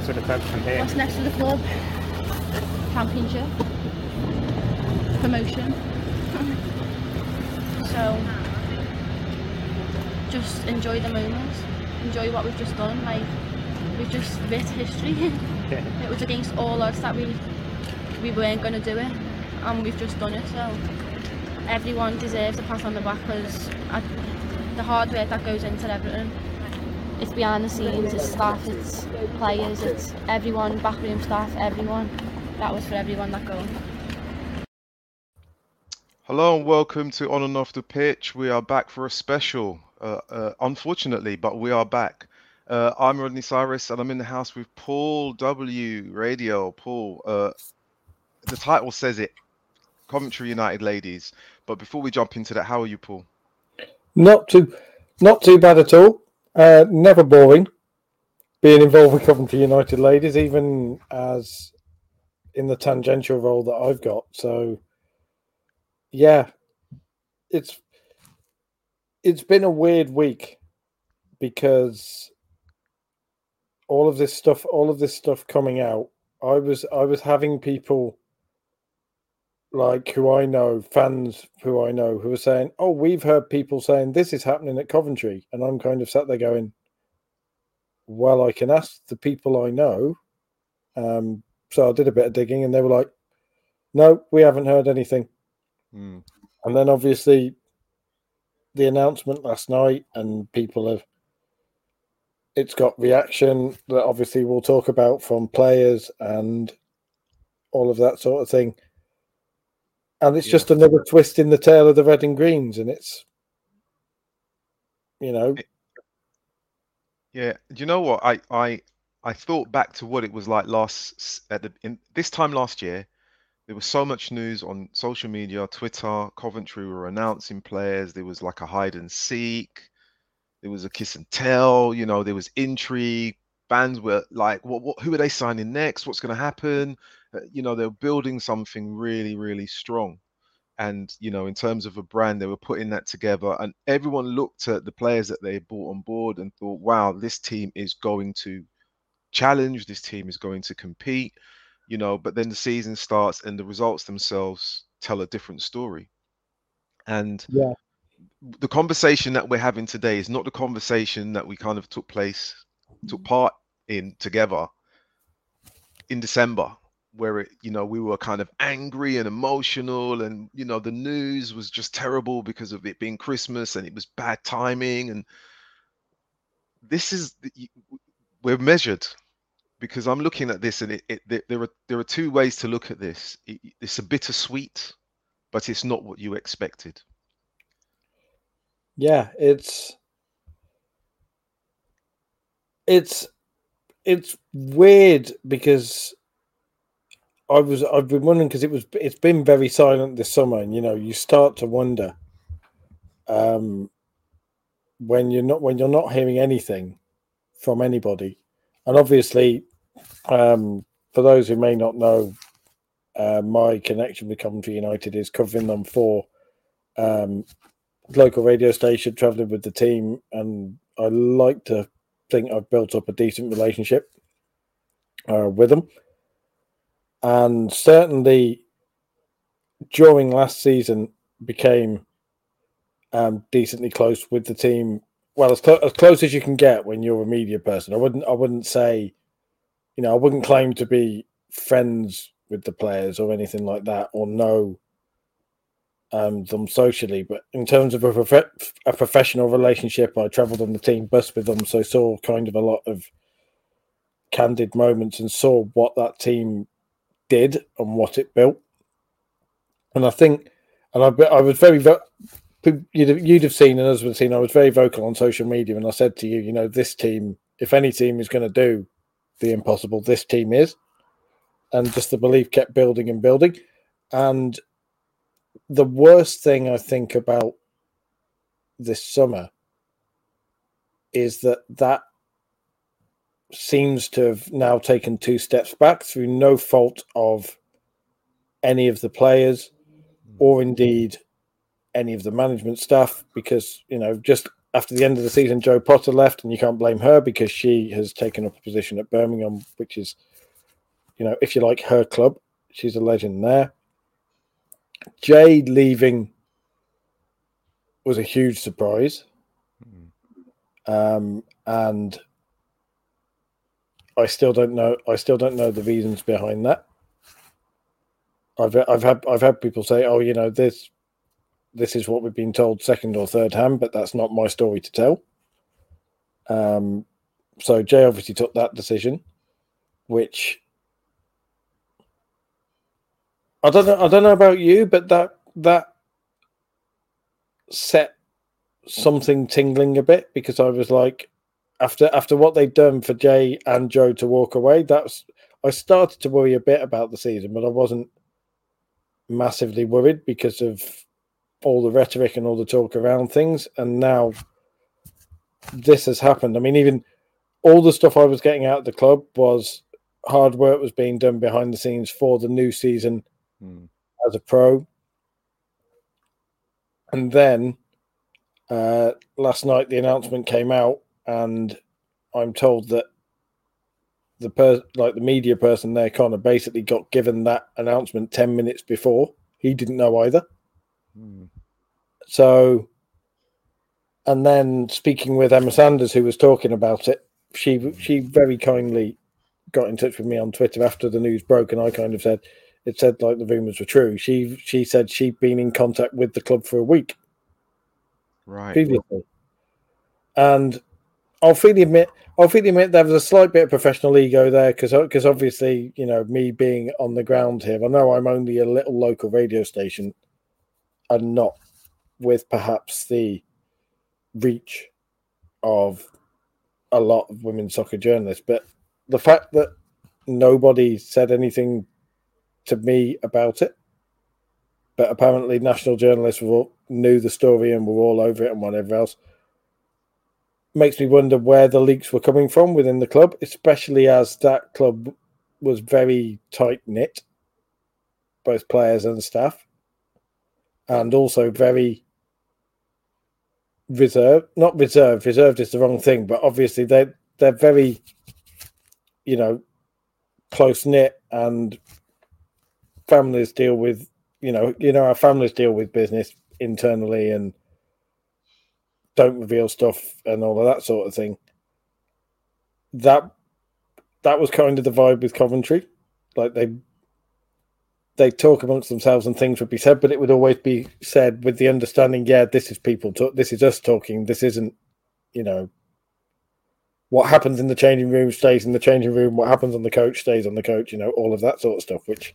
next for the club from here? What's next for the club? Championship. Promotion. so just enjoy the moments. Enjoy what we've just done. Like we've just writ history. Yeah. it was against all odds that we we weren't going to do it, and we've just done it. So everyone deserves a pat on the back because the hard work that goes into everything. It's behind the scenes, it's staff, it's players, it's everyone, backroom staff, everyone. That was for everyone that goal. Hello and welcome to On and Off the Pitch. We are back for a special, uh, uh, unfortunately, but we are back. Uh, I'm Rodney Cyrus and I'm in the house with Paul W. Radio. Paul, uh, the title says it Coventry United ladies. But before we jump into that, how are you, Paul? Not too, not too bad at all. Uh, never boring. Being involved with Coventry United ladies, even as in the tangential role that I've got. So, yeah, it's it's been a weird week because all of this stuff, all of this stuff coming out. I was I was having people like who I know, fans who I know, who are saying, "Oh, we've heard people saying this is happening at Coventry," and I'm kind of sat there going, "Well, I can ask the people I know." Um, so I did a bit of digging, and they were like, "No, we haven't heard anything." Mm. And then obviously, the announcement last night, and people have. It's got reaction that obviously we'll talk about from players and all of that sort of thing and it's Yeah. just another twist in the tail of the red and greens, and it's you know Yeah, do you know what? I I I thought back to what it was like last at the in this time last year. There was so much news on social media, Twitter, Coventry were announcing players. There was like a hide and seek. There was a kiss and tell. You know, there was intrigue. Fans were like, "What? What? Who are they signing next? What's going to happen?" Uh, you know, they were building something really, really strong. And you know, in terms of a brand, they were putting that together, and everyone looked at the players that they brought on board and thought, "Wow, this team is going to challenge. This team is going to compete." You know, but then the season starts, and the results themselves tell a different story. And yeah the conversation that we're having today is not the conversation that we kind of took place, took part in together in December, where it, you know, we were kind of angry and emotional, and you know, the news was just terrible because of it being Christmas and it was bad timing. And this is we're measured because I'm looking at this, and it, it there are there are two ways to look at this. It, it's a bittersweet, but it's not what you expected. yeah it's it's it's weird because I was I've been wondering because it was it's been very silent this summer, and you know you start to wonder um, when you're not when you're not hearing anything from anybody, and obviously um, for those who may not know, uh, my connection with Coventry United is covering them for um, local radio station, traveling with the team, and I like to think I've built up a decent relationship uh, with them. And certainly during last season, became um, decently close with the team. Well, as, as close as you can get when you're a media person. I wouldn't. I wouldn't say, you know, I wouldn't claim to be friends with the players or anything like that, or know um, them socially. But in terms of a, prof- a professional relationship, I travelled on the team bus with them, so saw kind of a lot of candid moments and saw what that team did and what it built. And I think, and I, I was very, you'd have, you'd have seen and as we've seen, I was very vocal on social media, and I said to you, you know, this team, if any team is going to do the impossible, this team is. And just the belief kept building and building. And the worst thing I think about this summer is that that seems to have now taken two steps back through no fault of any of the players or indeed any of the management staff because you know just after the end of the season, Jo Potter left, and you can't blame her because she has taken up a position at Birmingham, which is, you know, if you like, her club. She's a legend there. Jade leaving was a huge surprise. Um, and I still don't know. I still don't know the reasons behind that. I've I've had I've had people say, "Oh, you know this this is what we've been told second or third hand," but that's not my story to tell. Um, so Jay obviously took that decision, which I don't know. I don't know about you, but that that set something tingling a bit because I was like, after after what they'd done for Jay and Jo to walk away, that's I started to worry a bit about the season, but I wasn't massively worried because of all the rhetoric and all the talk around things. And now this has happened. I mean, even all the stuff I was getting out of the club was hard work was being done behind the scenes for the new season Mm. as a pro. And then uh, last night the announcement came out, and I'm told that the per like the media person there, Connor, basically got given that announcement ten minutes before. He didn't know either. Mm. So, and then speaking with Emma Sanders, who was talking about it, she she very kindly got in touch with me on Twitter after the news broke, and I kind of said it said like the rumors were true. She she said she'd been in contact with the club for a week Right. previously, and I'll freely admit I'll freely admit there was a slight bit of professional ego there because because obviously you know me being on the ground here, I know I'm only a little local radio station, and not with perhaps the reach of a lot of women soccer journalists, but the fact that nobody said anything to me about it, but apparently national journalists were knew the story and were all over it and whatever else, makes me wonder where the leaks were coming from within the club, especially as that club was very tight knit, both players and staff, and also very reserved. Not reserved. Reserved is the wrong thing, but obviously they they're very, you know, close knit and families deal with you know you know our families deal with business internally and don't reveal stuff and all of that sort of thing that that was kind of the vibe with coventry like they they talk amongst themselves and things would be said but it would always be said with the understanding yeah this is people talk this is us talking this isn't you know what happens in the changing room stays in the changing room what happens on the coach stays on the coach you know all of that sort of stuff which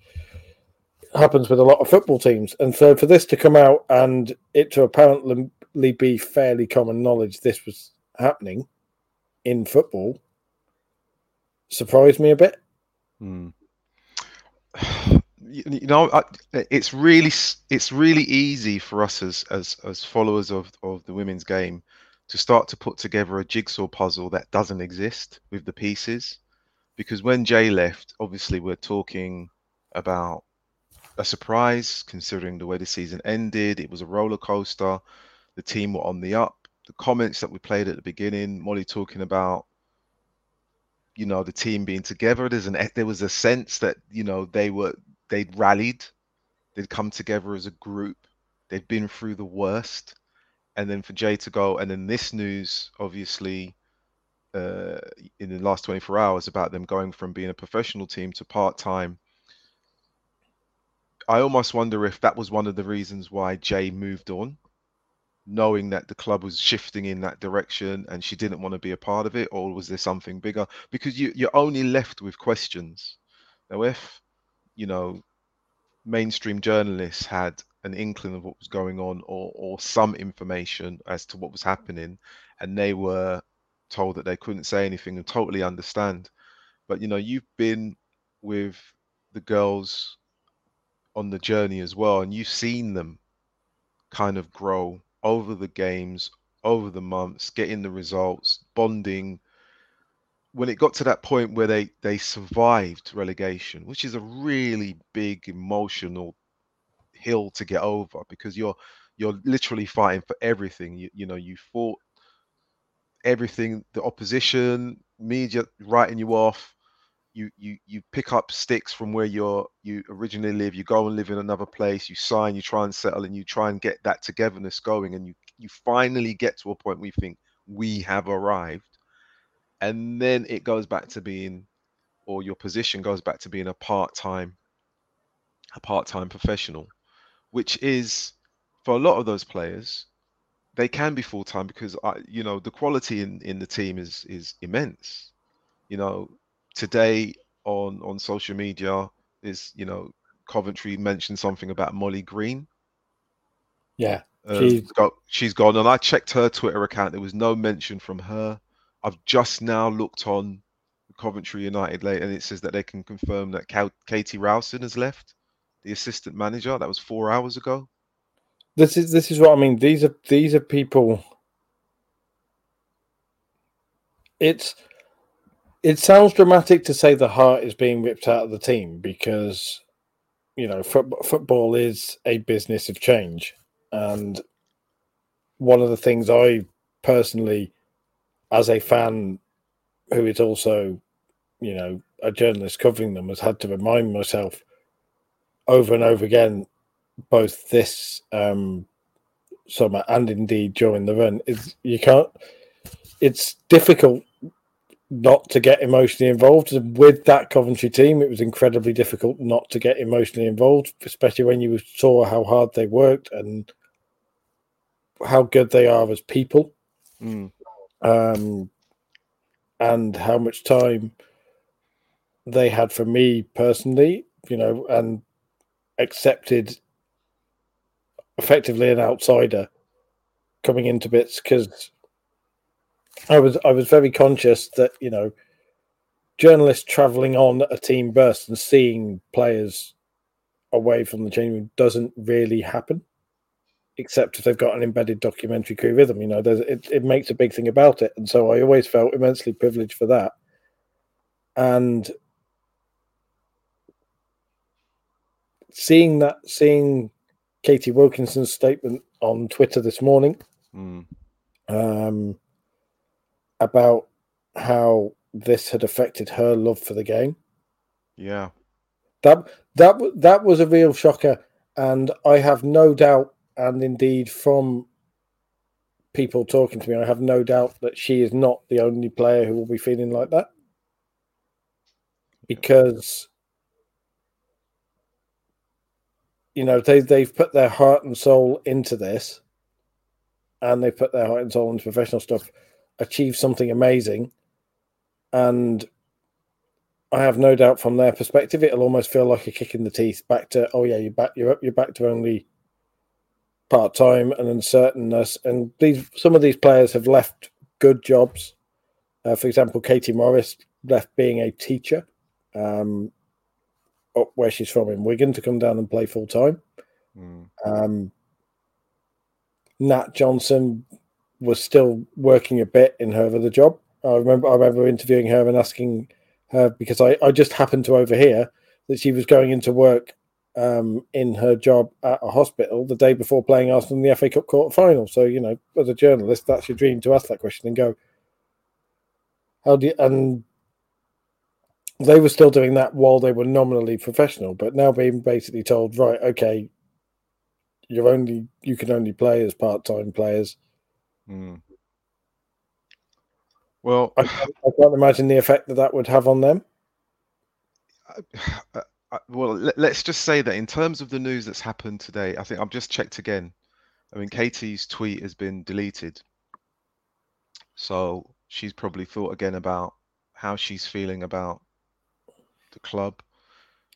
happens with a lot of football teams. And so for this to come out and it to apparently be fairly common knowledge this was happening in football surprised me a bit. Mm. You, know, it's really it's really easy for us as as as followers of of the women's game to start to put together a jigsaw puzzle that doesn't exist with the pieces, because when Jay left, obviously we're talking about a surprise considering the way the season ended. It was a roller coaster. The team were on the up. The comments that we played at the beginning, Mollie talking about, you know, the team being together. There's an there was a sense that you know they were they'd rallied, they'd come together as a group. They'd been through the worst, and then for Jay to go, and then this news, obviously, uh, in the last 24 hours about them going from being a professional team to part time I almost wonder if that was one of the reasons why Jay moved on, knowing that the club was shifting in that direction and she didn't want to be a part of it, or was there something bigger? Because you, you're only left with questions. Now, if you know mainstream journalists had an inkling of what was going on or or some information as to what was happening, and they were told that they couldn't say anything and totally understand. But you know, you've been with the girls on the journey as well, and you've seen them kind of grow over the games, over the months, getting the results, bonding. When it got to that point where they they survived relegation, which is a really big emotional hill to get over because you're you're literally fighting for everything. You, you know, you fought everything, the opposition, media writing you off. You you you pick up sticks from where you're you originally live. You go and live in another place. You sign. You try and settle, and you try and get that togetherness going. And you you finally get to a point where you think we have arrived, and then it goes back to being, or your position goes back to being a part time, a part time professional, which is for a lot of those players they can be full time because I, you know, the quality in in the team is is immense. You know, today on on social media is you know Coventry mentioned something about Mollie Green. Yeah, Um, She's- got she's gone, and I checked her Twitter account. There was no mention from her. I've just now looked on Coventry United late, and it says that they can confirm that Ka- Katie Rowson has left, the assistant manager. That was four hours ago. this is this is what I mean. These are these are people. It's it sounds dramatic to say the heart is being ripped out of the team because you know football, football is a business of change, and one of the things I personally, as a fan, who is also, you know, a journalist covering them, has had to remind myself over and over again both this um, summer and indeed during the run is you can't it's difficult not to get emotionally involved. With that Coventry team it was incredibly difficult not to get emotionally involved especially when you saw how hard they worked and how good they are as people. Mm, um, and how much time they had for me personally, you know, and accepted effectively an outsider coming into bits because I was I was very conscious that you know journalists traveling on a team burst and seeing players away from the changing room doesn't really happen except if they've got an embedded documentary crew with them. You know, there's, it, it makes a big thing about it. And so I always felt immensely privileged for that. And seeing that, seeing Katie Wilkinson's statement on Twitter this morning mm, um, about how this had affected her love for the game. yeah. That that that was a real shocker, and I have no doubt, and indeed from people talking to me, I have no doubt that she is not the only player who will be feeling like that, because you know they they've put their heart and soul into this, and they put their heart and soul into professional stuff, achieve something amazing, and I have no doubt from their perspective, it'll almost feel like a kick in the teeth back to, oh yeah, you're back, you're up, you're back to only part time and uncertainness. And these, some of these players have left good jobs. Uh, for example, Katie Morris left being a teacher um, up where she's from in Wigan to come down and play full time. Mm, Um, Nat Johnson was still working a bit in her other job. I remember I remember interviewing her and asking her because I, I just happened to overhear that she was going into work um, in her job at a hospital the day before playing Arsenal in the FA Cup quarter final. So, you know, as a journalist, that's your dream to ask that question and go, how do you, and they were still doing that while they were nominally professional, but now being basically told, right, okay, you're only you can only play as part-time players. Mm. Well, I, I can't imagine the effect that that would have on them. uh, uh, well, let, let's just say that in terms of the news that's happened today, I think I've just checked again. I mean, Katie's tweet has been deleted. So she's probably thought again about how she's feeling about the club.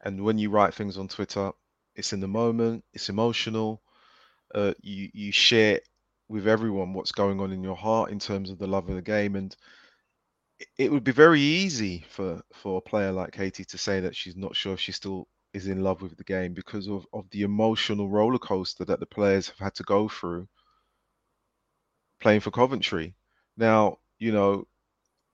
And when you write things on Twitter, it's in the moment, it's emotional. Uh, you you share with everyone what's going on in your heart in terms of the love of the game, and it- would be very easy for for a player like Katie to say that she's not sure if she still is in love with the game because of of the emotional roller coaster that the players have had to go through playing for Coventry. Now, you know,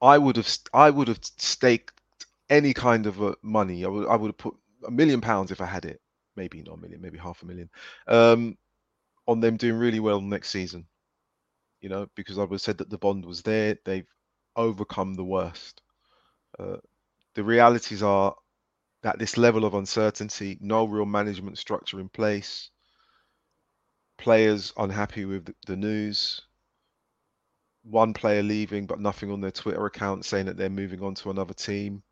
I would have I would have staked any kind of money. I would I would have put a million pounds if I had it. Maybe not a million, maybe half a million. Um, on them doing really well next season. you know, because I have said that the bond was there. They've overcome the worst. Uh, the realities are that this level of uncertainty, no real management structure in place, players unhappy with the news, one player leaving but nothing on their Twitter account saying that they're moving on to another team.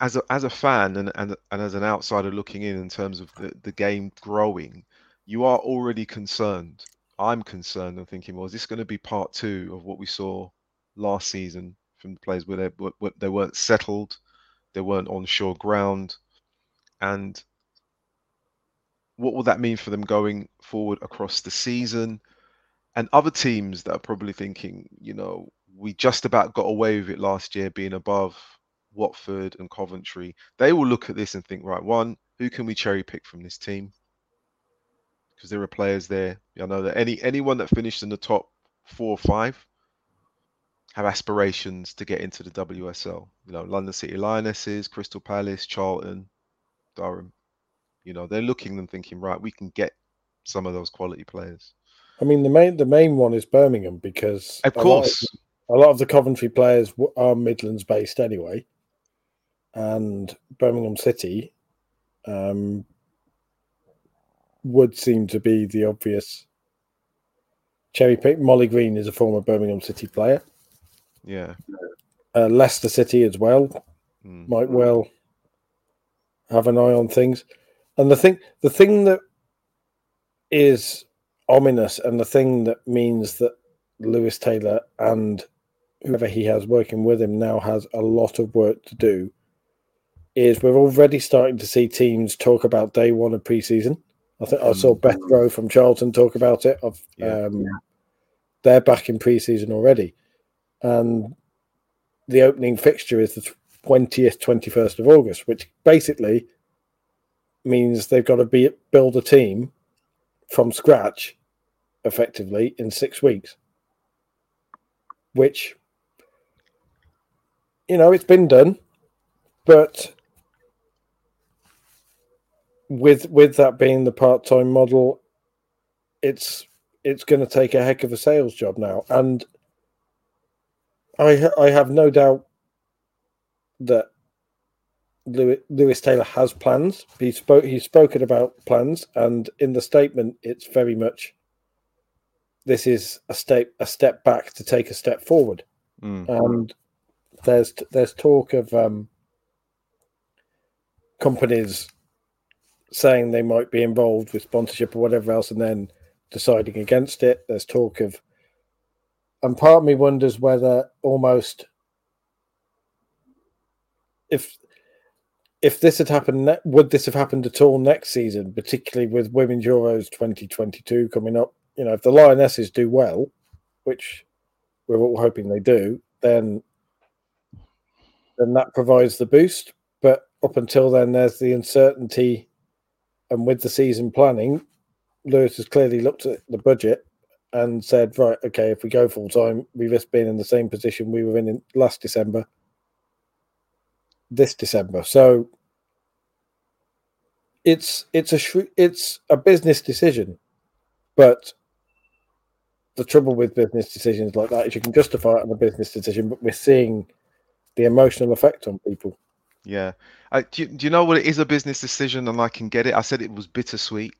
As a as a fan and, and and as an outsider looking in in terms of the, the game growing, you are already concerned. I'm concerned and thinking, well, is this going to be part two of what we saw last season from the players where they, where they weren't settled, they weren't on sure ground, and what will that mean for them going forward across the season? And other teams that are probably thinking, you know, we just about got away with it last year being above Watford and Coventry. They will look at this and think, right, one, who can we cherry pick from this team? Because there are players there. I know that any anyone that finished in the top four or five have aspirations to get into the WSL. You know, London City Lionesses, Crystal Palace, Charlton, Durham. You know, they're looking and thinking, right, we can get some of those quality players. I mean, the main the main one is Birmingham because of course a lot of, a lot of the Coventry players are Midlands based anyway, and Birmingham City um, would seem to be the obvious cherry pick. Mollie Green is a former Birmingham City player. Yeah. Uh, Leicester City as well Mm. might well have an eye on things. And the thing, the thing that is ominous, and the thing that means that Lewis Taylor and whoever he has working with him now has a lot of work to do, is we're already starting to see teams talk about day one of preseason. I think I saw Beth Roe from Charlton talk about it. Of Yeah. um, they're back in preseason already, and the opening fixture is the twentieth, twenty first of August, which basically means they've got to be build a team from scratch, effectively in six weeks. Which, you know, it's been done, but with with that being the part time model, it's it's going to take a heck of a sales job now, and I I have no doubt that Lewis, Lewis Taylor has plans. He spoke he's spoken about plans, and in the statement, it's very much this is a step a step back to take a step forward, Mm. and there's there's talk of um, companies saying they might be involved with sponsorship or whatever else, and then deciding against it. There's talk of, and part of me wonders whether almost if if this had happened, would this have happened at all next season, particularly with Women's Euros 2022 coming up? You know, if the Lionesses do well, which we're all hoping they do, then then that provides the boost. But up until then, there's the uncertainty, and with the season planning, Lewis has clearly looked at the budget and said, right, okay, if we go full time, we risk being in the same position we were in, in last December, this December. So it's it's a it's a business decision, but the trouble with business decisions like that is you can justify it on a business decision, but we're seeing the emotional effect on people. Yeah. I, do, you, do you know what it is a business decision and I can get it? I said it was bittersweet,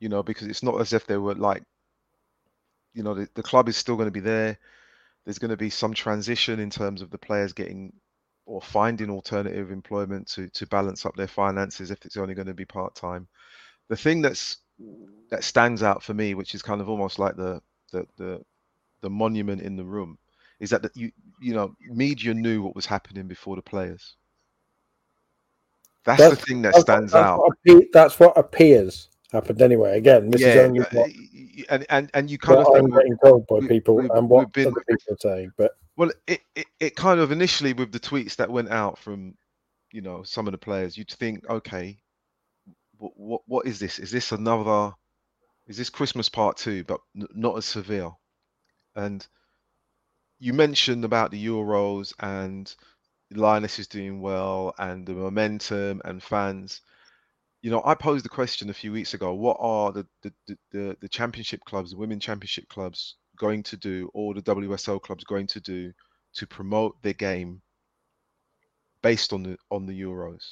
you know, because it's not as if they were like, you know, the, the club is still going to be there. There's going to be some transition in terms of the players getting or finding alternative employment to to balance up their finances if it's only going to be part time. The thing that's that stands out for me, which is kind of almost like the the the, the monument in the room, is that, that you you know media knew what was happening before the players. That's, the thing that stands that's out. What that's what appears happened anyway. Again, this is only what, and and and you kind of I'm getting told by we- people we've- and what been- people are saying. But well, it, it it kind of initially with the tweets that went out from, you know, some of the players, you'd think, okay, what what, what is this? Is this another? Is this Christmas part two, but n- not as severe? And you mentioned about the Euros and Lionesses is doing well and the momentum and fans. you know, I posed the question a few weeks ago: What are the the the, the, the championship clubs, the women championship clubs, going to do, or the WSL clubs going to do to promote their game based on the on the Euros?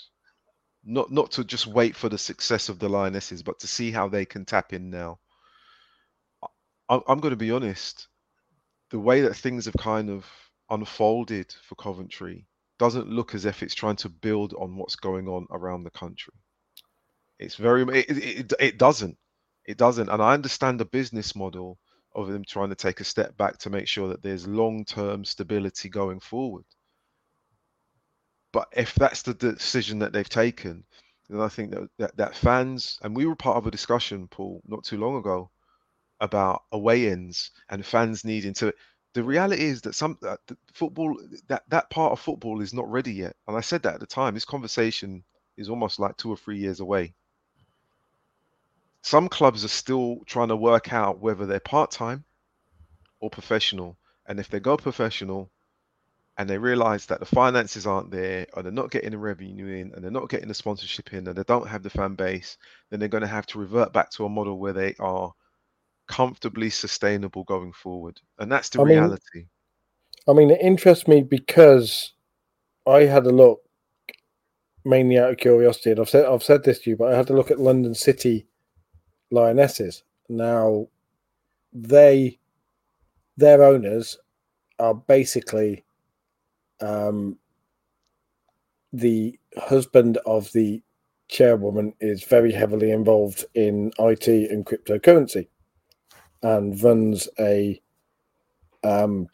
Not not to just wait for the success of the Lionesses, but to see how they can tap in now. I, I'm going to be honest. The way that things have kind of unfolded for Coventry doesn't look as if it's trying to build on what's going on around the country. It's very it, it, it doesn't. It doesn't. And I understand the business model of them trying to take a step back to make sure that there's long-term stability going forward. But if that's the decision that they've taken, then I think that, that, that fans and we were part of a discussion, Paul, not too long ago, about away-ins and fans needing to. The reality is that some uh, that football that that part of football is not ready yet, and I said that at the time. This conversation is almost like two or three years away some clubs are still trying to work out whether they're part-time or professional and if they go professional and they realize that the finances aren't there or they're not getting the revenue in and they're not getting the sponsorship in and they don't have the fan base then they're going to have to revert back to a model where they are comfortably sustainable going forward and that's the I mean- reality I mean, it interests me because I had a look mainly out of curiosity, and I've said I've said this to you, but I had to look at London City Lionesses. Now, they their owners are basically um, the husband of the chairwoman is very heavily involved in IT and cryptocurrency, and runs a um,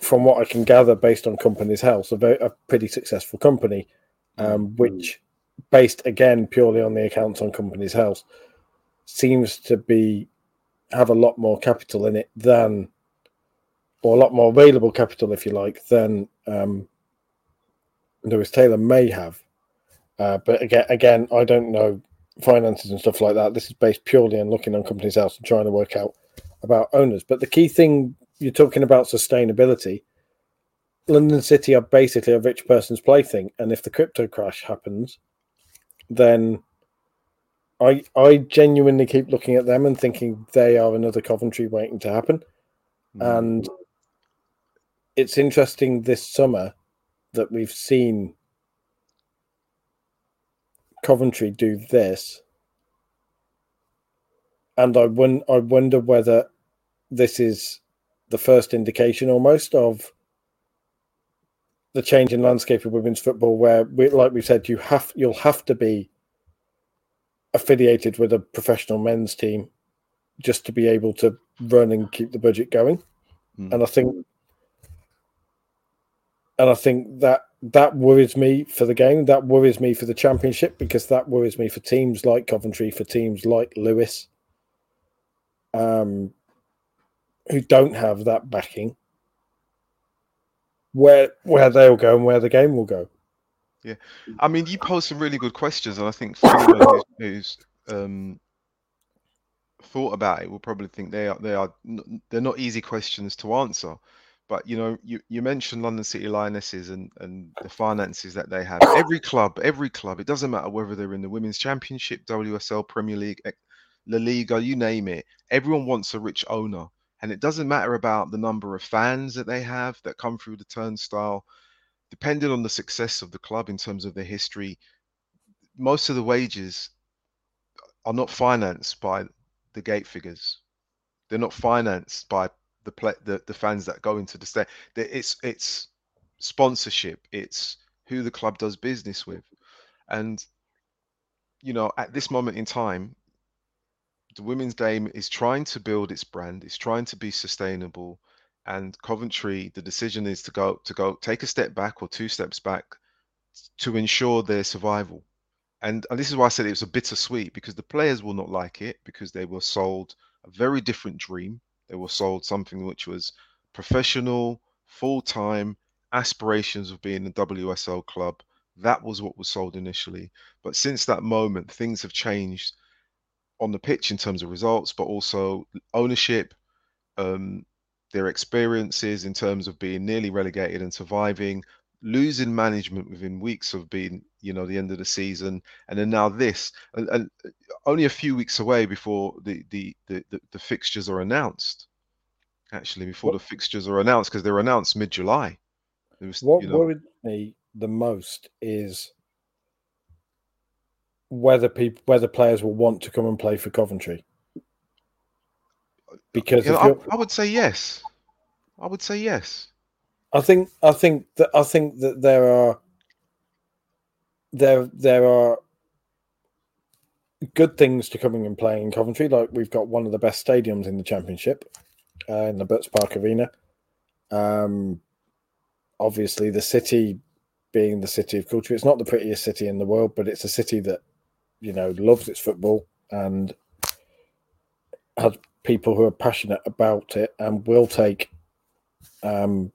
from what I can gather, based on Companies House, a, very, a pretty successful company, um, which, based again purely on the accounts on Companies House, seems to be have a lot more capital in it than, or a lot more available capital, if you like, than um, Lewis Taylor may have. Uh, but again, again, I don't know finances and stuff like that. This is based purely on looking on Companies House and trying to work out about owners. But the key thing you're talking about sustainability. London City are basically a rich person's plaything, and if the crypto crash happens, then I I genuinely keep looking at them and thinking they are another Coventry waiting to happen. Mm. And it's interesting this summer that we've seen Coventry do this, and I won- I wonder whether this is the first indication almost of the change in landscape of women's football where we, like we said you have you'll have to be affiliated with a professional men's team just to be able to run and keep the budget going Mm. and i think and i think that that worries me for the game. That worries me for the championship because that worries me for teams like coventry for teams like lewis um who don't have that backing. Where where they'll go and where the game will go. Yeah, I mean, you posed some really good questions, and I think who's, who's um, thought about it. Will probably think they are they are they're not easy questions to answer. But you know, you, you mentioned London City Lionesses and and the finances that they have. Every club, every club, it doesn't matter whether they're in the Women's Championship, WSL, Premier League, eh, La Liga, you name it. Everyone wants a rich owner, and it doesn't matter about the number of fans that they have that come through the turnstile depending on the success of the club in terms of their history, most of the wages are not financed by the gate figures. They're not financed by the play, the, the fans that go into the state. It's it's sponsorship. It's who the club does business with, and you know at this moment in time, the women's game is trying to build its brand. It's trying to be sustainable and Coventry, the decision is to go to go take a step back or two steps back to ensure their survival. And, and this is why I said it was a bittersweet because the players will not like it because they were sold a very different dream. They were sold something which was professional, full time, aspirations of being a WSL club. That was what was sold initially. But since that moment, things have changed on the pitch in terms of results, but also ownership, um, their experiences in terms of being nearly relegated and surviving, losing management within weeks of being, you know, the end of the season, and then now this, and, and uh, only a few weeks away before the the the, the, the fixtures are announced. Actually, before the fixtures are announced, because they're announced mid-July. Was, What you know, worried me the most is whether people whether players will want to come and play for Coventry. Because you know, I, I would say yes. I would say yes. I think I think that I think that there are there there are good things to coming and playing in Coventry. Like we've got one of the best stadiums in the championship, uh, in the Butts Park Arena. Um, obviously, the city being the city of culture, it's not the prettiest city in the world, but it's a city that you know loves its football and has people who are passionate about it and will take um,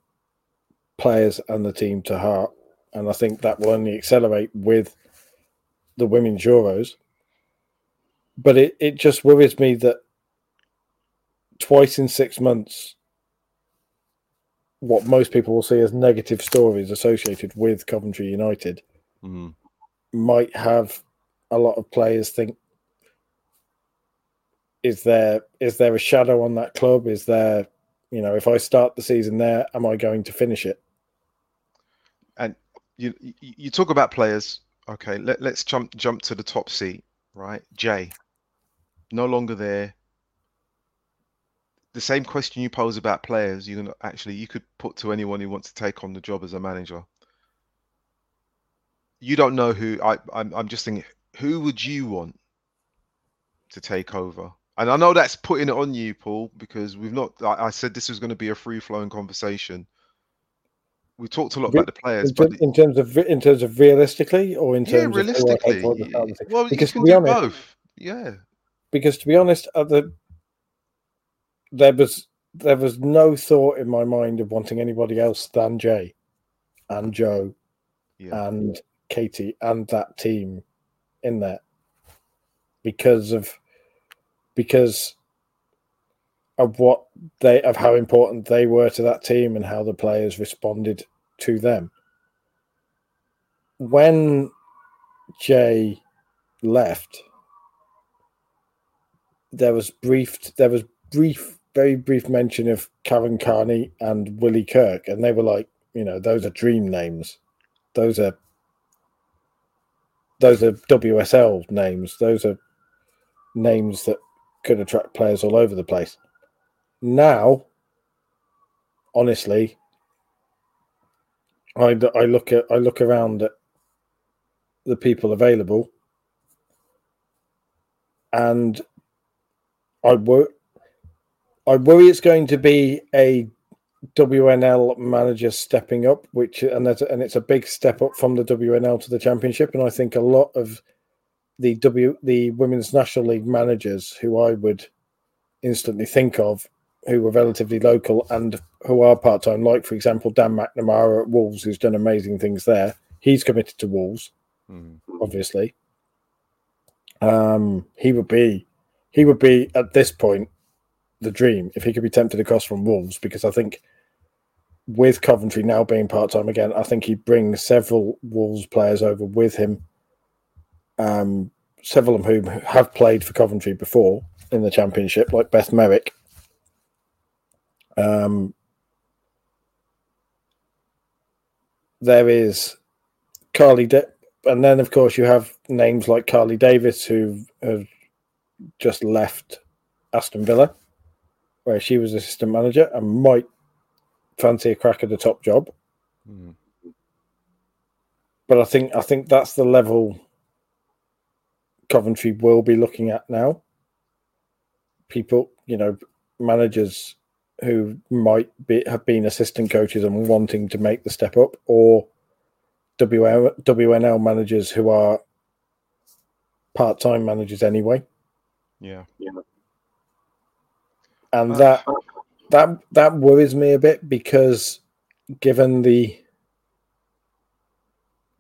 players and the team to heart. And I think that will only accelerate with the women's Euros. But it, it just worries me that twice in six months, what most people will see as negative stories associated with Coventry United Mm. might have a lot of players think is there is there a shadow on that club is there you know if i start the season there am i going to finish it you, you talk about players. Okay, let, let's jump jump to the top seat, right? Jay, no longer there. The same question you pose about players, you can actually you could put to anyone who wants to take on the job as a manager. You don't know who I I'm I'm just thinking who would you want to take over? And I know that's putting it on you, Paul, because we've not. I, I said this was going to be a free flowing conversation. We talked a lot about the players, in, but in terms of in terms of realistically or in yeah, terms of take realistically, the fantasy? well, Because you to can be do honest- both. Yeah, because to be honest at the there was there was no thought in my mind of wanting anybody else than jay and jo yeah, and Katie and that team in there because of because of what they of how important they were to that team and how the players responded to them. When Jay left, there was brief there was brief very brief mention of Karen Carney and Willie Kirk, and they were like, you know, those are dream names those are those are WSL names. Those are names that could attract players all over the place. Now, honestly, I, I look at I look around at the people available, and I wor- I worry it's going to be a WNL manager stepping up, which and that's and it's a big step up from the WNL to the championship. And I think a lot of the W the women's national league managers who I would instantly think of who were relatively local and who are part time, like for example Dan McNamara at Wolves, who's done amazing things there. He's committed to Wolves, Mm. obviously. Um, he would be he would be at this point the dream if he could be tempted across from Wolves because I think with Coventry now being part time again, I think he brings several Wolves players over with him. Um, several of whom have played for Coventry before in the Championship, like Beth Merrick. Um, there is Carly, De- and then of course you have names like Carly Davis who have just left Aston Villa, where she was assistant manager and might fancy a crack at the top job. Mm. But I think I think that's the level Coventry will be looking at now. People, you know, managers who might be have been assistant coaches and wanting to make the step up, or WL, WNL managers who are part time managers anyway. Yeah. yeah. and Uh, that that that worries me a bit because given the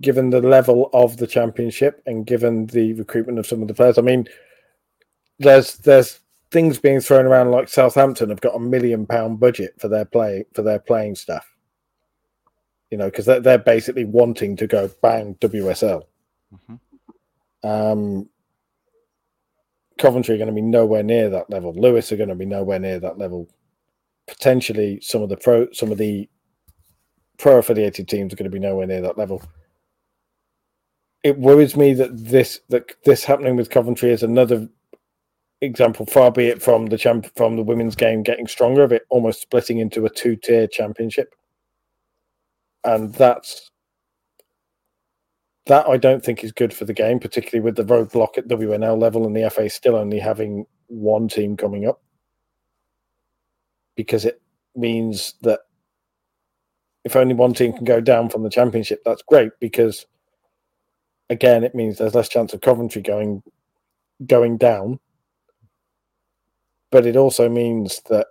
given the level of the championship and given the recruitment of some of the players i mean there's there's things being thrown around like southampton have got a million pound budget for their play for their playing staff You know, because they're, they're basically wanting to go bang WSL. Mhm. Um, Coventry are going to be nowhere near that level. Lewes are going to be nowhere near that level. Potentially, some of the pro, some of the pro affiliated teams are going to be nowhere near that level. It worries me that this that this happening with Coventry is another example. Far be it from the champ from the women's game getting stronger, of it almost splitting into a two tier championship, and that's that I don't think is good for the game, particularly with the roadblock at WNL level and the FA still only having one team coming up, because it means that if only one team can go down from the championship, that's great because again, it means there's less chance of Coventry going going down. But it also means that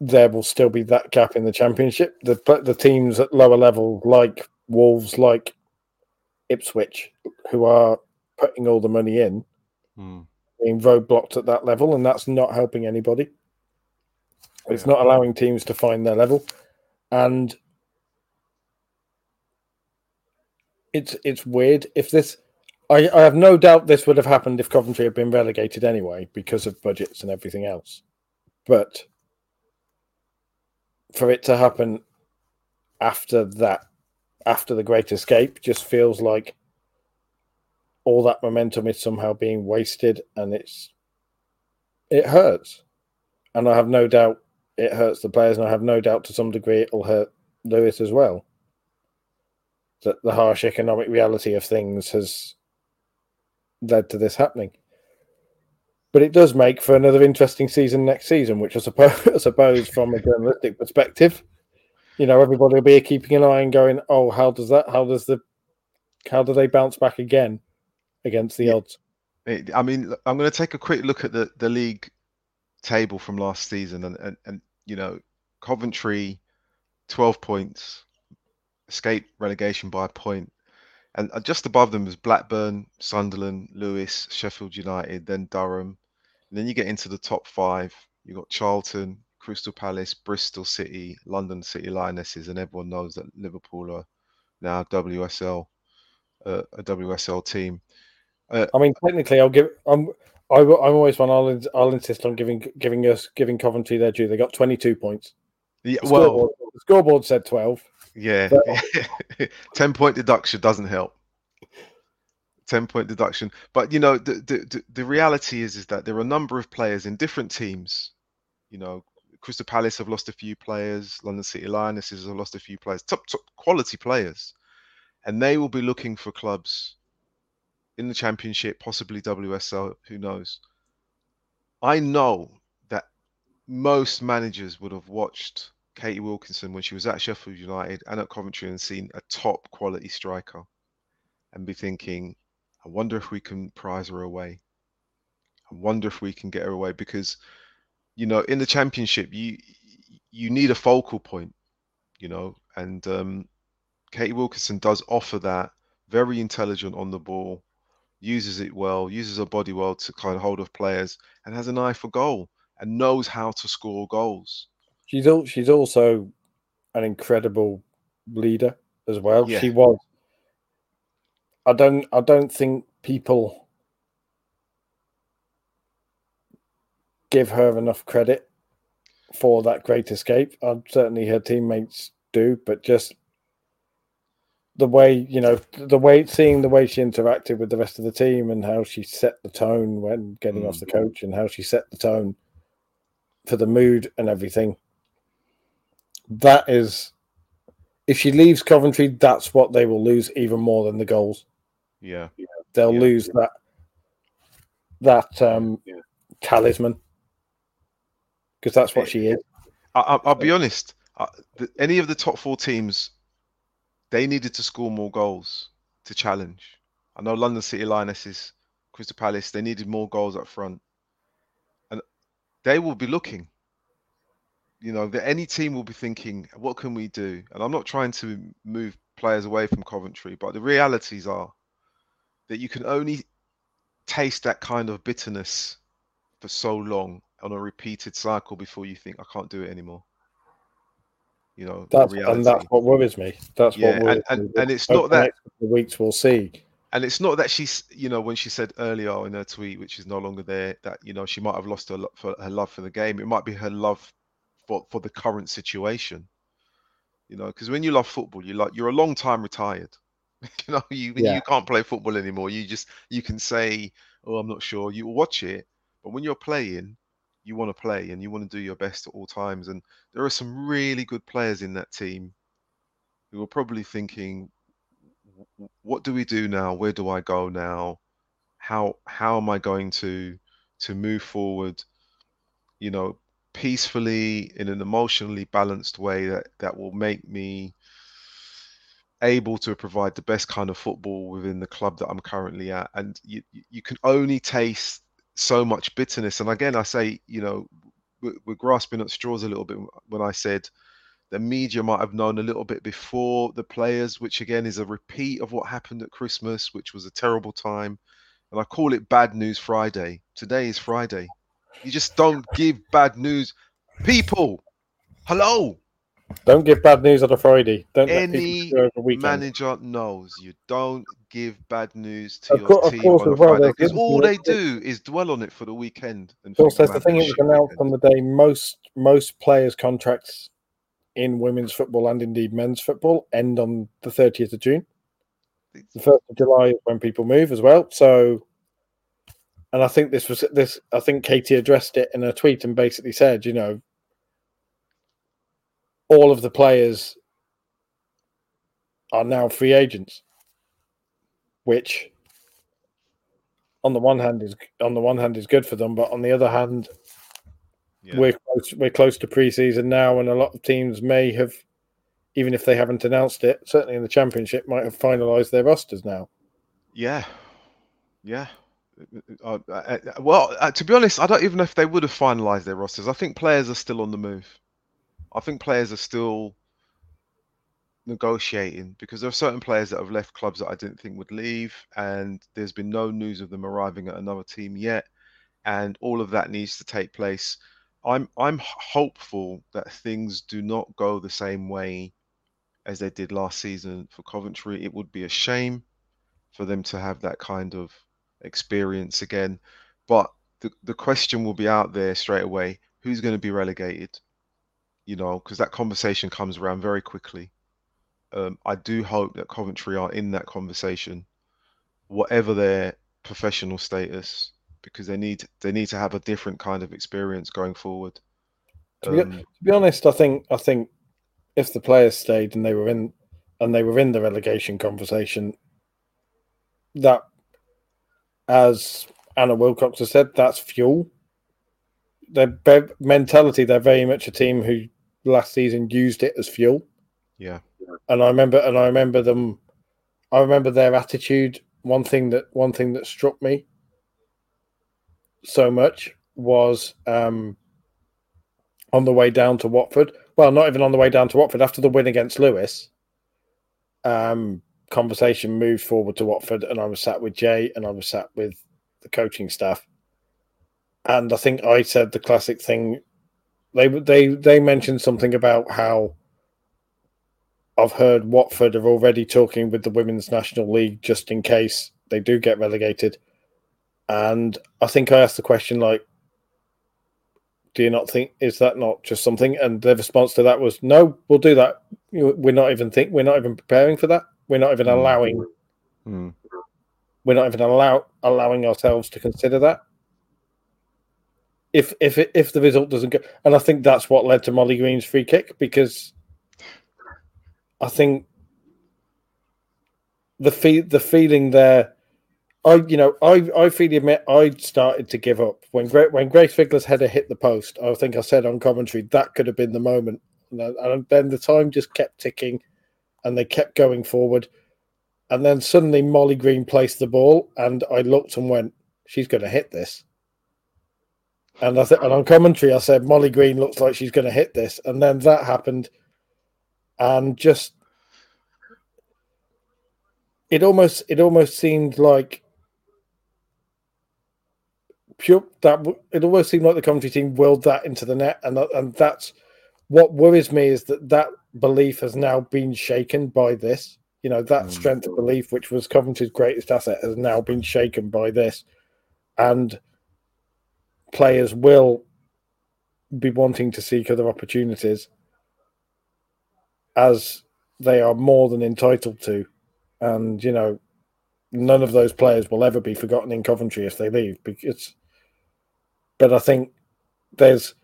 there will still be that gap in the championship. The the teams at lower level, like Wolves, like Ipswich, who are putting all the money in, Mm. being roadblocked at that level, and that's not helping anybody. It's Yeah. not allowing teams to find their level, and it's it's weird. If this, I, I have no doubt this would have happened if Coventry had been relegated anyway because of budgets and everything else, but for it to happen after that, after the Great Escape, just feels like all that momentum is somehow being wasted, and it's it hurts. And I have no doubt it hurts the players, and I have no doubt to some degree it will hurt Lewis as well. That the harsh economic reality of things has led to this happening. But it does make for another interesting season next season, which I suppose, I suppose from a journalistic perspective, you know, everybody will be keeping an eye and going, "Oh, how does that? How does the? How do they bounce back again against the Yeah. odds?" It- I mean, I'm going to take a quick look at the, the league table from last season, and, and, and you know, Coventry, 12 points, escape relegation by a point, and uh, just above them is Blackburn, Sunderland, Lewes, Sheffield United, then Durham, and then you get into the top five. You've got Charlton, Crystal Palace, Bristol City, London City Lionesses, and everyone knows that Liverpool are now WSL, uh, a WSL team. I mean, technically, I'll give. I'm. I, I'm always one. I'll. I'll insist on giving giving us giving Coventry their due. They got 22 points. Yeah, The well, scoreboard, the scoreboard said 12. Yeah, But- 10 point deduction doesn't help. 10 point deduction. But you know, the, the the the reality is is that there are a number of players in different teams. You know, Crystal Palace have lost a few players, London City Lionesses have lost a few players, top top quality players. And they will be looking for clubs in the championship, possibly WSL, who knows. I know that most managers would have watched Katie Wilkinson when she was at Sheffield United and at Coventry and seen a top quality striker and be thinking, I wonder if we can prize her away. I wonder if we can get her away because, you know, in the championship, you you need a focal point, you know, and um, Katie Wilkinson does offer that. Very intelligent on the ball, uses it well, uses her body well to kind of hold off players, and has an eye for goal and knows how to score goals. She's al- she's also an incredible leader as well. Yeah. She was. I don't. I don't think people give her enough credit for that great escape. Uh, certainly, her teammates do, but just the way you know the way seeing the way she interacted with the rest of the team and how she set the tone when getting off Mm. the coach and how she set the tone for the mood and everything that is if she leaves Coventry, that's what they will lose even more than the goals. Yeah. They'll Yeah. lose that that um, talisman because that's what she is. I, I, I'll be honest. Uh, the, any of the top four teams, they needed to score more goals to challenge. I know London City Lionesses, Crystal Palace, they needed more goals up front, and they will be looking. You know, that any team will be thinking, what can we do? And I'm not trying to move players away from Coventry, but the realities are that you can only taste that kind of bitterness for so long on a repeated cycle before you think I can't do it anymore. You know, That's and that's what worries me. That's Yeah, what and- worries and- me. and it's not that- of weeks we'll see. and it's not that she's you know when she said earlier in her tweet which is no longer there that you know she might have lost her her love for the game it might be her love for for the current situation. You know because when you love football you like you're a long time retired. You know you Yeah. you can't play football anymore. You just you can say oh i'm not sure. You watch it but when you're playing you want to play and you want to do your best at all times. And there are some really good players in that team who are probably thinking what do we do now? Where do i go now? How how am i going to to move forward? You know peacefully in an emotionally balanced way that that will make me able to provide the best kind of football within the club that i'm currently at and you you- can only taste so much bitterness and again i say you know we're, we're grasping at straws a little bit when i said the media might have known a little bit before the players, which again is a repeat of what happened at Christmas, which was a terrible time. And I call it Bad News Friday. Today is Friday. You just don't give bad news. People, hello. Don't give bad news on a Friday. Don't Any. Manager knows you don't give bad news to Of your cour- of team course on a well, Friday because all they do is dwell on it for the weekend. And Of course, that's the thing. Was announced on the day most most players' contracts in women's football and indeed men's football end on the 30th of June. The first of July is when people move as well. So, and I think this was this. I think Katie addressed it in a tweet and basically said, you know, all of the players are now free agents, which on the one hand is on the one hand is good for them, but on the other hand, Yeah. we're close, we're close to preseason now, and a lot of teams may have, even if they haven't announced it, certainly in the championship, might have finalised their rosters now. Yeah, yeah. Uh, uh, uh, well, uh, to be honest, I don't even know if they would have finalised their rosters. I think players are still on the move. I think players are still negotiating because there are certain players that have left clubs that I didn't think would leave, and there's been no news of them arriving at another team yet, and all of that needs to take place. I'm I'm hopeful that things do not go the same way as they did last season for Coventry. It would be a shame for them to have that kind of experience again. But the, the question will be out there straight away who's going to be relegated? You know, because that conversation comes around very quickly. Um, I do hope that Coventry are in that conversation, whatever their professional status, because they need they need to have a different kind of experience going forward. To be- Um, To be honest, I think I think if the players stayed and they were in and they were in the relegation conversation, that as Anna Wilcox has said, that's fuel. Their be- mentality, they're very much a team who last season used it as fuel. yeah, and I remember and I remember them I remember their attitude. One thing that one thing that struck me so much was um on the way down to Watford. Well, not even on the way down to Watford after the win against Lewes. Um conversation moved forward to Watford and I was sat with Jay and I was sat with the coaching staff. And I think I said the classic thing they they they mentioned something about how I've heard Watford are already talking with the Women's National League just in case they do get relegated. And I think I asked the question like, do you not think is that not just something? And the response to that was, no, we'll do that. We're not even think we're not even preparing for that. We're not even Mm. allowing. Mm. We're not even allow allowing ourselves to consider that. If if if the result doesn't go, and I think that's what led to Mollie Green's free kick because I think the fe- the feeling there, I you know I I freely admit I started to give up when Gra- when Grace Figler's header hit the post. I think I said on commentary that could have been the moment, and then the time just kept ticking, and they kept going forward, and then suddenly Mollie Green placed the ball, and I looked and went, she's going to hit this. And I th- and on commentary, I said Mollie Green looks like she's going to hit this, and then that happened, and just it almost it almost seemed like pure that it almost seemed like the commentary team willed that into the net, and and that's what worries me is that that belief has now been shaken by this. You know, that Mm. strength of belief, which was Coventry's greatest asset, has now been shaken by this. And players will be wanting to seek other opportunities as they are more than entitled to. And, you know, none of those players will ever be forgotten in Coventry if they leave because but I think there's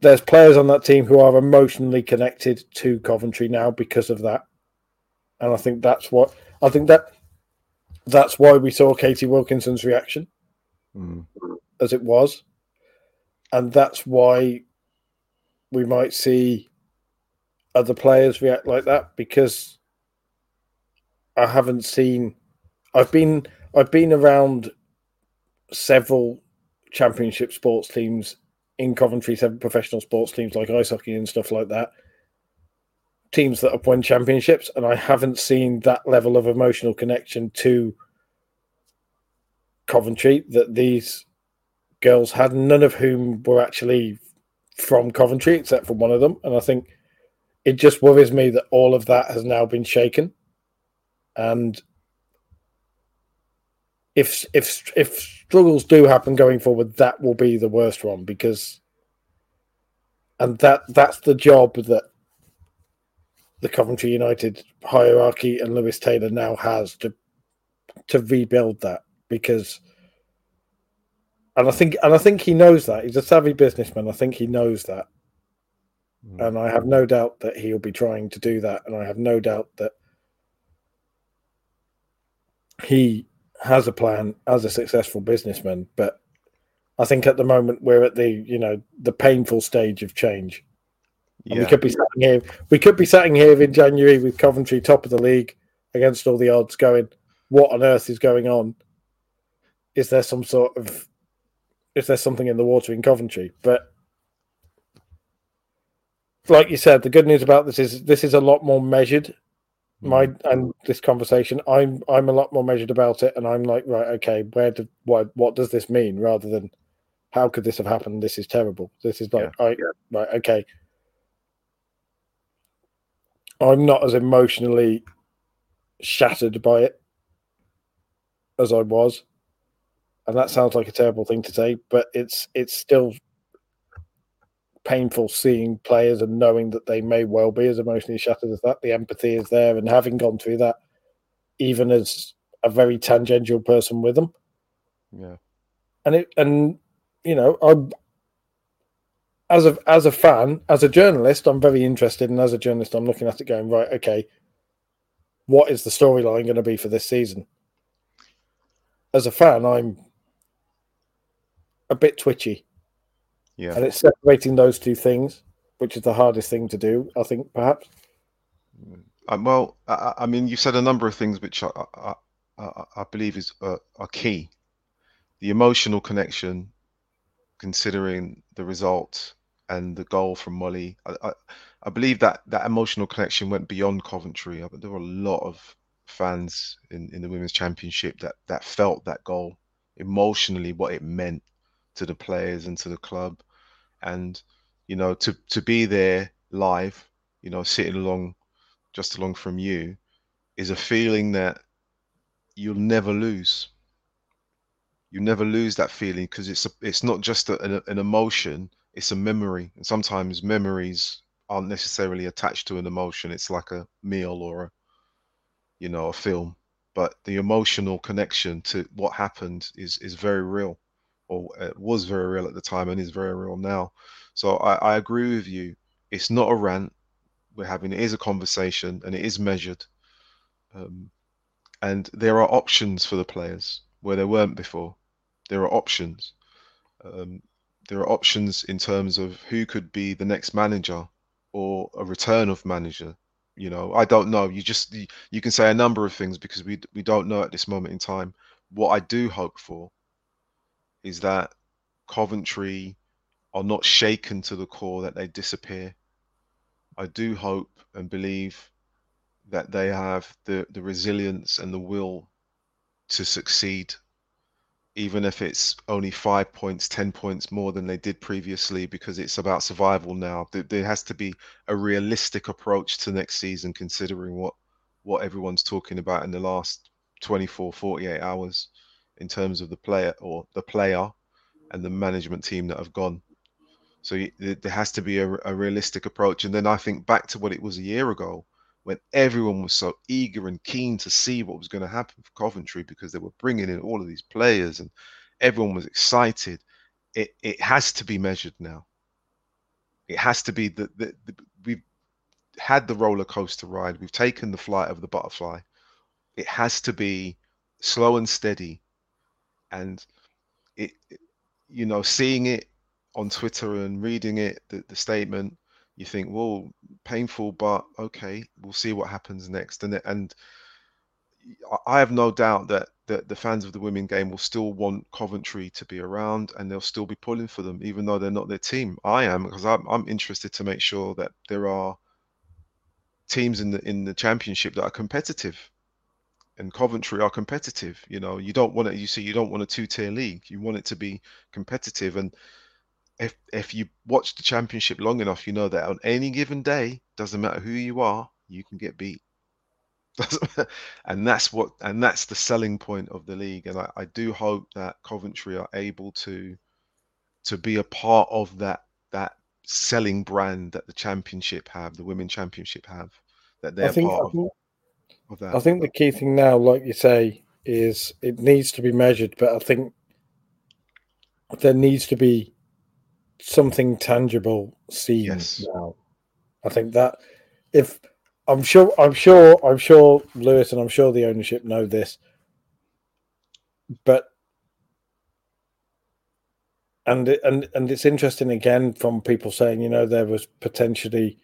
there's players on that team who are emotionally connected to Coventry now because of that. And I think that's what I think that that's why we saw Katie Wilkinson's reaction Mm. as it was. And that's why we might see other players react like that because I haven't seen I've been I've been around several championship sports teams in Coventry, seven professional sports teams like ice hockey and stuff like that. Teams that have won championships, and I haven't seen that level of emotional connection to Coventry that these girls had, none of whom were actually from Coventry except for one of them. And I think it just worries me that all of that has now been shaken. And if if if struggles do happen going forward, that will be the worst one because and that that's the job that the Coventry United hierarchy and Lewis Taylor now has to to rebuild that because and I think and I think he knows that he's a savvy businessman. I think he knows that, Mm. and I have no doubt that he'll be trying to do that, and I have no doubt that he has a plan as a successful businessman. But I think at the moment we're at the you know the painful stage of change. Yeah. we could be sitting here. We could be sitting here in January with Coventry top of the league against all the odds, going, "What on earth is going on? Is there some sort of is there something in the water in Coventry?" But like you said, the good news about this is this is a lot more measured. My mm. and this conversation, I'm I'm a lot more measured about it, and I'm like, right, okay, where do what what does this mean? Rather than how could this have happened? This is terrible. This is like, I, right, okay. I'm not as emotionally shattered by it as I was, and that sounds like a terrible thing to say, but it's it's still painful seeing players and knowing that they may well be as emotionally shattered as that. The empathy is there, and having gone through that, even as a very tangential person with them, Yeah. and it and you know I as a as a fan, as a journalist, I'm very interested, and as a journalist, I'm looking at it going right. Okay, what is the storyline going to be for this season? As a fan, I'm a bit twitchy, Yeah. and it's separating those two things, which is the hardest thing to do. I think perhaps. Um, well, I, I mean, you said a number of things which I, I, I, I believe is uh, are key. The emotional connection, considering the result and the goal from Mollie, I, I, believe that that emotional connection went beyond Coventry. I, there were a lot of fans in, in the women's championship that that felt that goal emotionally, what it meant to the players and to the club, and you know, to to be there live, you know, sitting along just along from you is a feeling that you'll never lose. You never lose that feeling because it's a, it's not just a, an, an emotion; it's a memory. And sometimes memories aren't necessarily attached to an emotion. It's like a meal or a, you know, a film. But the emotional connection to what happened is is very real, or it was very real at the time and is very real now. So I, I agree with you. It's not a rant we're having. It is a conversation and it is measured. Um, and there are options for the players where there weren't before. There are options. Um, there are options in terms of who could be the next manager or a return of manager. You know, I don't know. You just you, you can say a number of things because we we don't know at this moment in time. What I do hope for is that Coventry are not shaken to the core that they disappear. I do hope and believe that they have the, the resilience and the will to succeed even if it's only five points, 10 points more than they did previously, because it's about survival now. There, has to be a realistic approach to next season, considering what, what everyone's talking about in the last 24, 48 hours in terms of the player or the player and the management team that have gone. So there has to be a, a realistic approach. And then I think back to what it was a year ago when everyone was so eager and keen to see what was going to happen for Coventry because they were bringing in all of these players and everyone was excited. It it has to be measured now. It has to be that the, the, we've had the roller coaster ride. We've taken the flight of the butterfly. It has to be slow and steady, and it, you know, seeing it on Twitter and reading it, the, the statement, you think, well, painful, but okay, we'll see what happens next. And and I- I have no doubt that that the fans of the women game will still want Coventry to be around, and they'll still be pulling for them, even though they're not their team. I am because I'm I'm interested to make sure that there are teams in the in the championship that are competitive and Coventry are competitive. You know, you don't want it. You see, you don't want a two-tier league. You want it to be competitive. And if if you watch the championship long enough, you know that on any given day, doesn't matter who you are, you can get beat. And that's what and that's the selling point of the league. And I, I do hope that Coventry are able to to be a part of that that selling brand that the championship have, the women championship have, that they're think, part of, of that. I think the key thing now, like you say, is it needs to be measured, but I think there needs to be something tangible seen Yes. now. I think that if I'm sure, I'm sure, I'm sure Lewis and I'm sure the ownership know this, but and and and it's interesting again from people saying, you know, there was potentially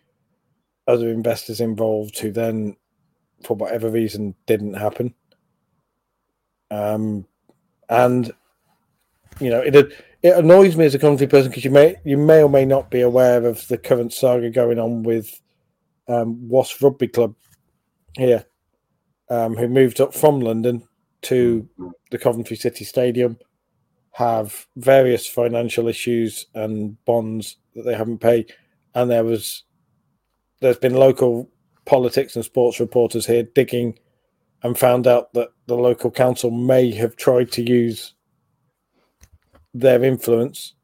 other investors involved who then for whatever reason didn't happen. Um, and you know, it it annoys me as a country person because you may you may or may not be aware of the current saga going on with um, Wasp Rugby Club here, um, who moved up from London to the Coventry City Stadium, have various financial issues and bonds that they haven't paid, and there was there's been local politics and sports reporters here digging and found out that the local council may have tried to use their influence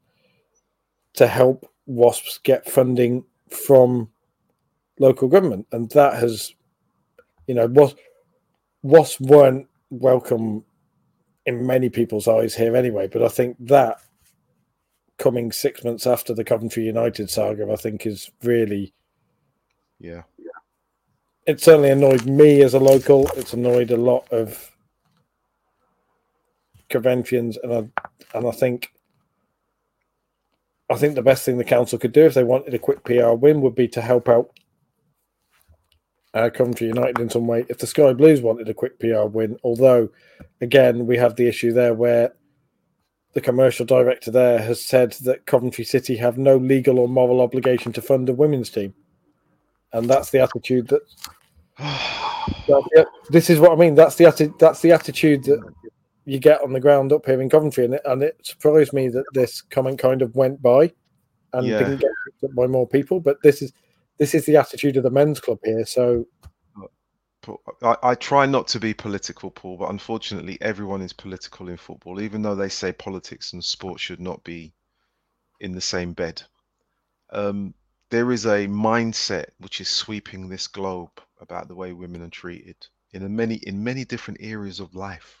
to help wasps get funding from local government and that has you know was wasps weren't welcome in many people's eyes here anyway but i think that coming six months after the coventry united saga i think is really yeah. It certainly annoyed me as a local. It's annoyed a lot of Coventrians, and I and I think I think the best thing the council could do if they wanted a quick PR win would be to help out uh, Coventry United in some way. If the Sky Blues wanted a quick PR win, although again we have the issue there where the commercial director there has said that Coventry City have no legal or moral obligation to fund a women's team, and that's the attitude that this is what I mean. That's the atti- that's the attitude that you get on the ground up here in Coventry, and it, and it surprised me that this comment kind of went by and Yeah. didn't get picked up by more people. But this is this is the attitude of the men's club here. So I, I try not to be political, Paul, but unfortunately, everyone is political in football, even though they say politics and sport should not be in the same bed. Um, there is a mindset which is sweeping this globe about the way women are treated in a many in many different areas of life,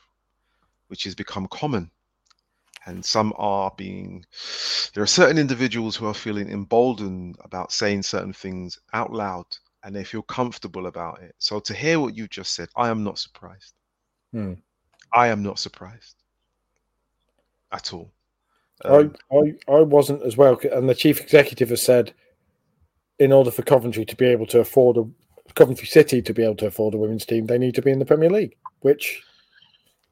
which has become common. And some are being, there are certain individuals who are feeling emboldened about saying certain things out loud and they feel comfortable about it. So to hear what you just said, I am not surprised. Hmm. I am not surprised at all. Um, I, I I wasn't as well, and the chief executive has said, in order for Coventry to be able to afford a Coventry City to be able to afford a women's team, they need to be in the Premier League, which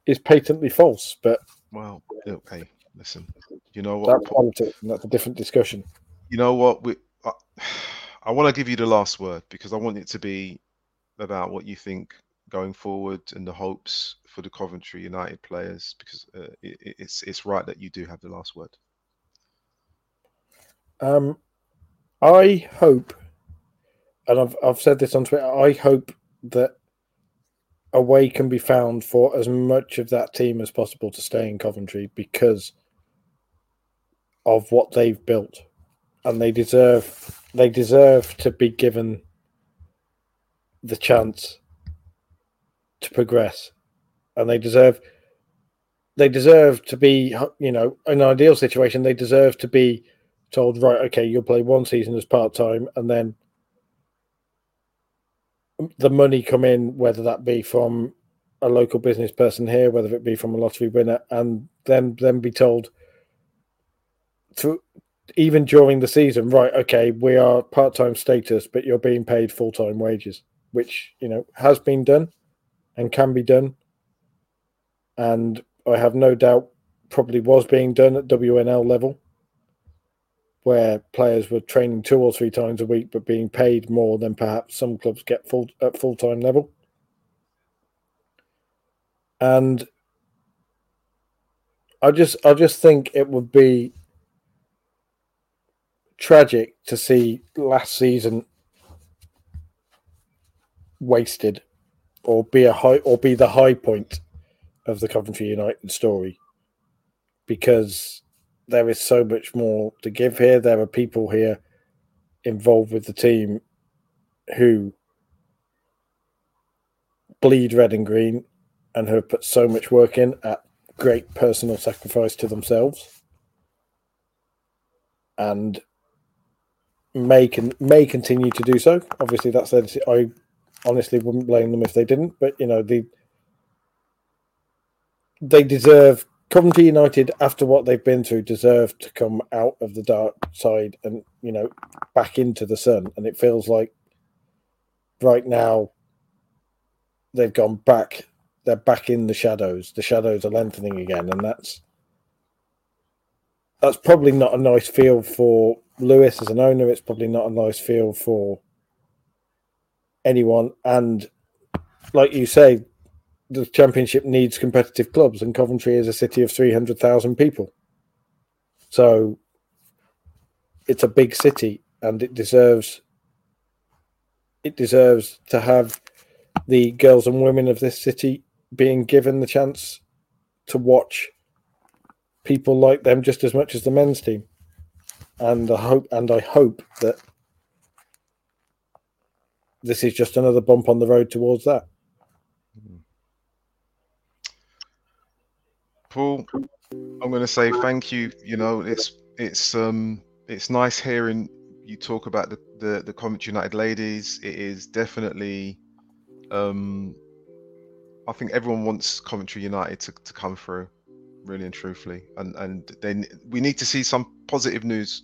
is patently false. But well, okay, listen. You know what? Paul? politics, and that's a different discussion. You know what? We, I, I want to give you the last word because I want it to be about what you think going forward and the hopes for the Coventry United players because uh, it, it's it's right that you do have the last word. Um, I hope, and I've I've said this on Twitter. I hope that a way can be found for as much of that team as possible to stay in Coventry because of what they've built, and they deserve they deserve to be given the chance to progress, and they deserve they deserve to be you know an ideal situation they deserve to be told right okay you'll play one season as part time and then the money come in whether that be from a local business person here whether it be from a lottery winner and then then be told through even during the season right okay we are part-time status but you're being paid full-time wages which you know has been done and can be done. And i have no doubt probably was being done at wnl level where players were training two or three times a week but being paid more than perhaps some clubs get full at full time level. And I just I just think it would be tragic to see last season wasted or be a high or be the high point of the Coventry United story because there is so much more to give here. There are people here involved with the team who bleed red and green and have put so much work in at great personal sacrifice to themselves and may con- may continue to do so. Obviously, that's their. I honestly wouldn't blame them if they didn't, but you know the they deserve Coventry United, after what they've been through, deserve to come out of the dark side and you know back into the sun. And it feels like right now they've gone back. They're back in the shadows. The shadows are lengthening again, and that's that's probably not a nice feel for Lewis as an owner. It's probably not a nice feel for anyone. And like you say, the championship needs competitive clubs, and Coventry is a city of three hundred thousand people. So it's a big city, and it deserves it deserves to have the girls and women of this city being given the chance to watch people like them just as much as the men's team. And I hope and I hope that this is just another bump on the road towards that. Paul, I'm going to say thank you. You know, it's it's um it's nice hearing you talk about the the, the Coventry United ladies. It is definitely um I think everyone wants Coventry United to, to come through, really and truthfully, and and then we need to see some positive news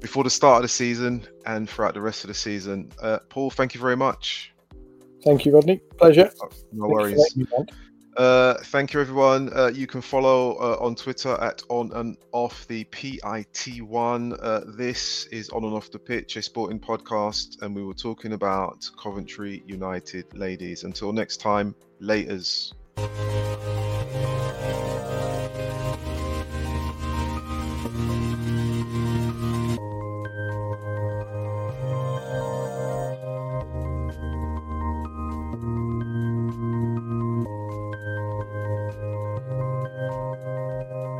before the start of the season and throughout the rest of the season. Uh, Paul, thank you very much. Thank you, Rodney. Pleasure. No worries. Uh, thank you, everyone. Uh, you can follow uh, on Twitter at on and off the PIT1. Uh, this is on and off the pitch, a sporting podcast, and we were talking about Coventry United ladies. Until next time, laters.